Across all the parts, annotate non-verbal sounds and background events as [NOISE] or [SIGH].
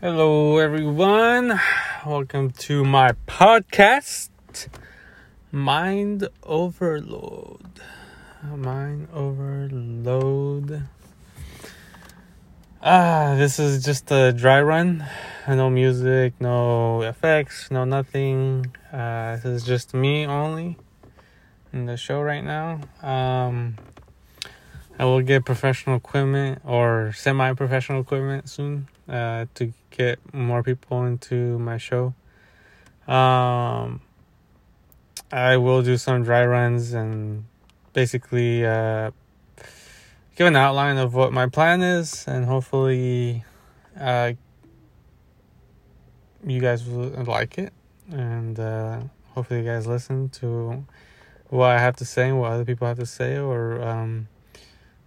Hello, everyone. Welcome to my podcast, Mind Overload. Mind Overload. Ah, this is just a dry run. No music, no effects, no nothing. Uh, this is just me only in the show right now. Um, I will get professional equipment or semi professional equipment soon uh, to get more people into my show. Um, I will do some dry runs and basically uh, give an outline of what my plan is, and hopefully, uh, you guys will like it, and uh, hopefully, you guys listen to what I have to say and what other people have to say, or um,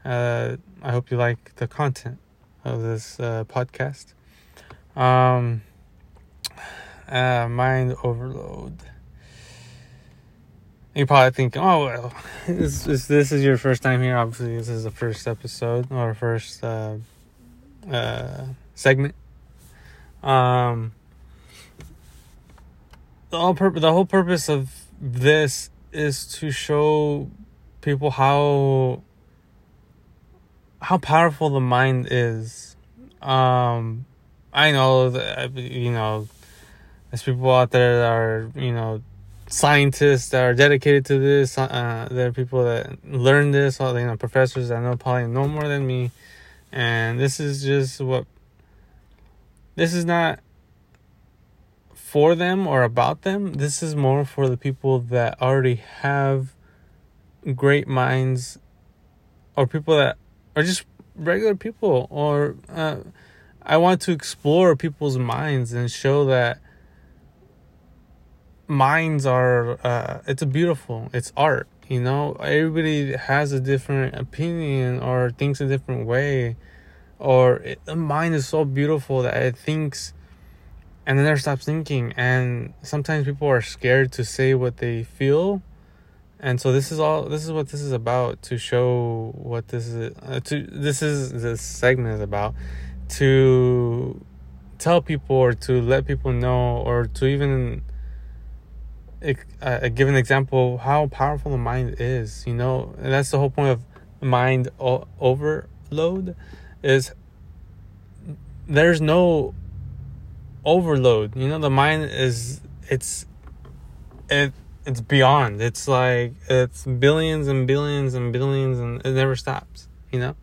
uh, I hope you like the content of this uh, podcast. Um, uh, mind overload. You probably think, oh well, [LAUGHS] this, this this is your first time here. Obviously, this is the first episode or first uh, uh, segment. Um, the whole pur- the whole purpose of this is to show people how how powerful the mind is. Um, I know you know there's people out there that are you know scientists that are dedicated to this. Uh, there are people that learn this. All you know, professors that know probably know more than me, and this is just what. This is not for them or about them. This is more for the people that already have great minds, or people that are just regular people, or. Uh, I want to explore people's minds and show that minds are uh, it's a beautiful it's art you know? Everybody has a different opinion or thinks a different way or it, the mind is so beautiful that it thinks and then never stops thinking and sometimes people are scared to say what they feel. And so this is all this is what this is about to show what this is uh, to this is this segment is about to tell people or to let people know or to even uh, give an example how powerful the mind is you know? And that's the whole point of mind o- overload is there's no overload you know? The mind is it's it it's beyond. It's like it's billions and billions and billions and it never stops you know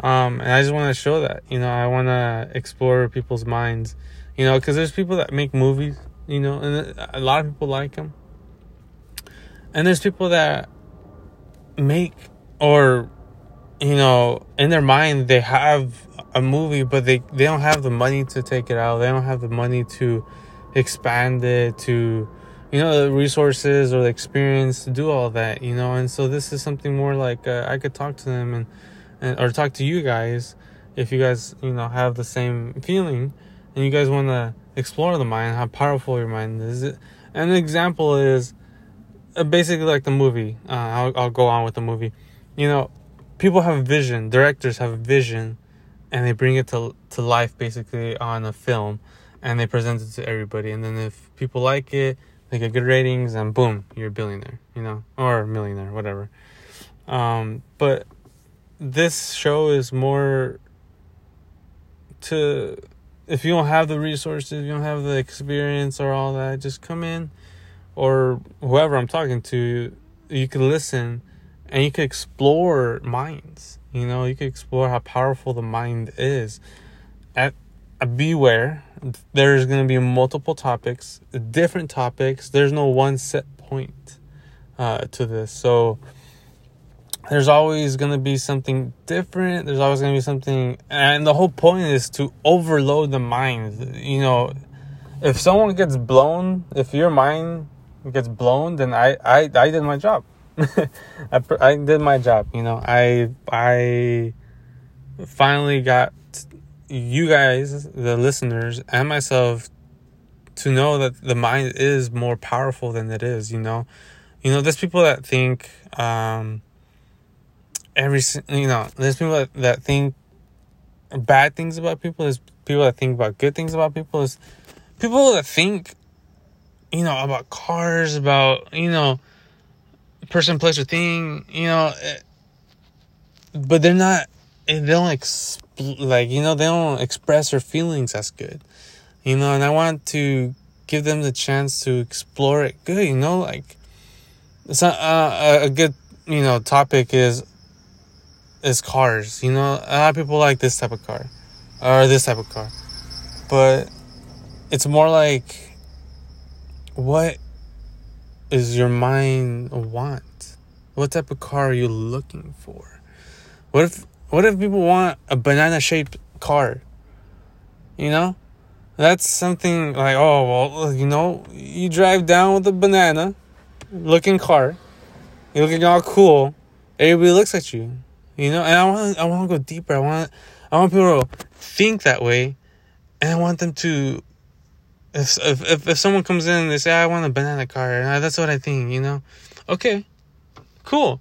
um, and I just want to show that, you know, I want to explore people's minds, you know, because there's people that make movies, you know, and a lot of people like them. And there's people that make, or, you know, in their mind, they have a movie, but they, they don't have the money to take it out. They don't have the money to expand it, to, you know, the resources or the experience to do all that, you know. And so this is something more like uh, I could talk to them and, and or talk to you guys if you guys you know have the same feeling and you guys want to explore the mind how powerful your mind is. An example is uh, basically like the movie uh, I'll, I'll go on with the movie. You know people have vision directors have vision and they bring it to to life basically on a film and they present it to everybody. And then if people like it they get good ratings and boom you're a billionaire you know or millionaire whatever. Um, but this show is more to if you don't have the resources, you don't have the experience or all that, just come in or whoever I'm talking to, you can listen and you can explore minds. You know, you can explore how powerful the mind is. At uh, beware, there's going to be multiple topics, different topics. There's no one set point uh, to this. So there's always going to be something different. There's always going to be something. And the whole point is to overload the mind. You know, if someone gets blown, if your mind gets blown, then I, I, I did my job. [LAUGHS] I, I did my job. You know, I, I finally got you guys, the listeners, and myself to know that the mind is more powerful than it is, you know. You know, there's people that think, um, every you know there's people that, that think bad things about people there's people that think about good things about people is people that think, you know, about cars, about you know, person, place, or thing. You know, eh, but they're not. They don't exp- like you know they don't express their feelings as good. You know, and I want to give them the chance to explore it good. You know, like it's not uh, a good you know topic is is cars. You know, a lot of people like this type of car or this type of car, but it's more like what is your mind want? What type of car are you looking for? What if what if people want a banana shaped car? You know? That's something like, oh well, you know, you drive down with a banana looking car. You're looking all cool. Everybody looks at you. You know, and I want I want to go deeper. I want I want people to think that way, and I want them to. If if if someone comes in and they say I want a banana car, and that's what I think. You know, okay, cool.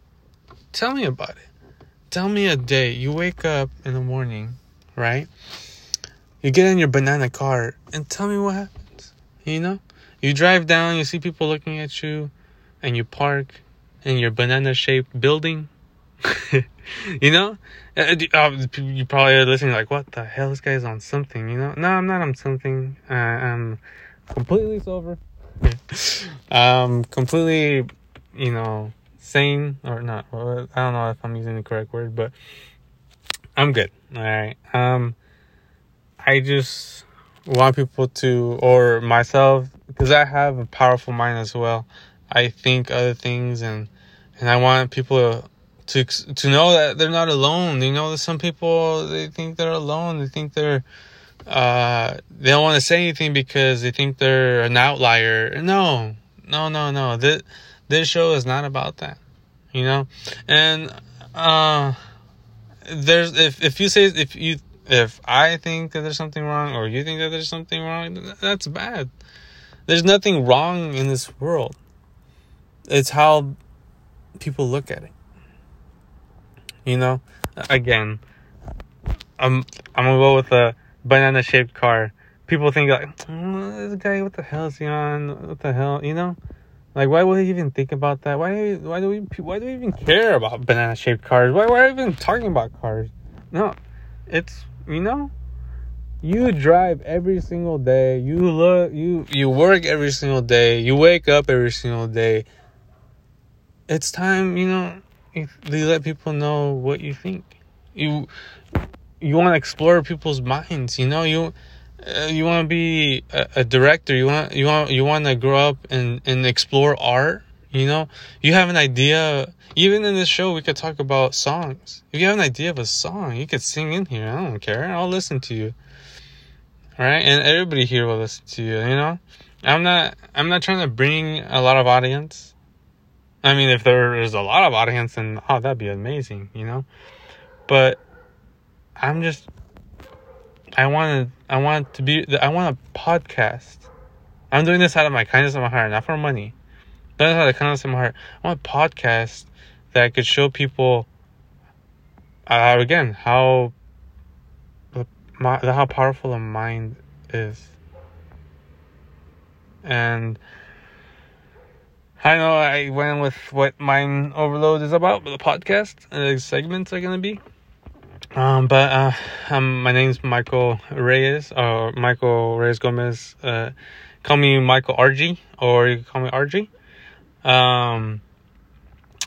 Tell me about it. Tell me a day. You wake up in the morning, right? You get in your banana car and tell me what happens. You know, you drive down, you see people looking at you, and you park in your banana shaped building. [LAUGHS] [LAUGHS] you know, uh, uh, you probably are listening like, what the hell? This guy's on something, you know? No, I'm not on something. Uh, I'm completely sober. [LAUGHS] um, completely, you know, sane or not. I don't know if I'm using the correct word, but I'm good. All right. Um, I just want people to, or myself, because I have a powerful mind as well. I think other things and and I want people to to to know that they're not alone. You know, that some people they think they're alone. They think they're uh they don't want to say anything because they think they're an outlier. No, no, no, no. This this show is not about that. You know, and uh, there's if if you say if you if I think that there's something wrong or you think that there's something wrong, that's bad. There's nothing wrong in this world. It's how people look at it. You know, again, I'm I'm gonna go with a banana shaped car. People think like, oh, this guy, what the hell is he on? What the hell, you know? Like, why would he even think about that? Why why do we why do we even care about banana shaped cars? Why why are we even talking about cars? No, it's you know, you drive every single day. You look you you work every single day. You wake up every single day. It's time, you know, you let people know what you think. You you want to explore people's minds. You know you uh, you want to be a, a, director. You want you want you want to grow up and and explore art. You know you have an idea. Even in this show, we could talk about songs. If you have an idea of a song, you could sing in here. I don't care. I'll listen to you. Right, and everybody here will listen to you. You know, I'm not I'm not trying to bring a lot of audience. I mean, if there is a lot of audience, then oh, that'd be amazing, you know. But I'm just, I want to, I want to be, I want a podcast. I'm doing this out of my kindness of my heart, not for money. Not out of the kindness of my heart. I want a podcast that could show people, uh, again, how, how powerful a mind is. And I know I went with what Mind Overload is about, but the podcast and the segments are gonna be. Um, but uh, um, my name's Michael Reyes, or Michael Reyes Gomez. Uh, call me Michael RG, or you can call me RG. Um,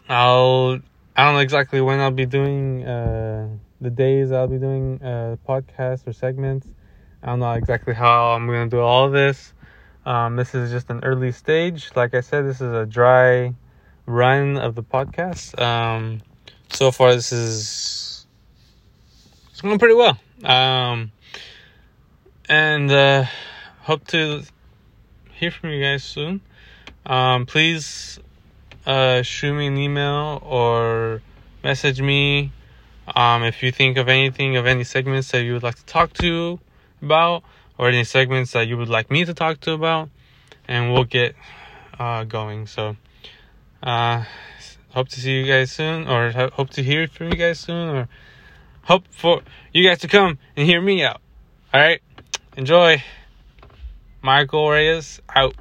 I'll I don't know exactly when I'll be doing uh, the days I'll be doing uh, podcasts or segments. I don't know exactly how I'm gonna do all this. Um, this is just an early stage. Like I said, this is a dry run of the podcast. Um, so far, this is it's going pretty well. Um, and uh, hope to hear from you guys soon. Um, please uh, shoot me an email or message me um, if you think of anything of any segments that you would like to talk to about or any segments that you would like me to talk to about, and we'll get uh, going. So, uh, hope to see you guys soon, or hope to hear from you guys soon, or hope for you guys to come and hear me out. All right. Enjoy. Michael Reyes out.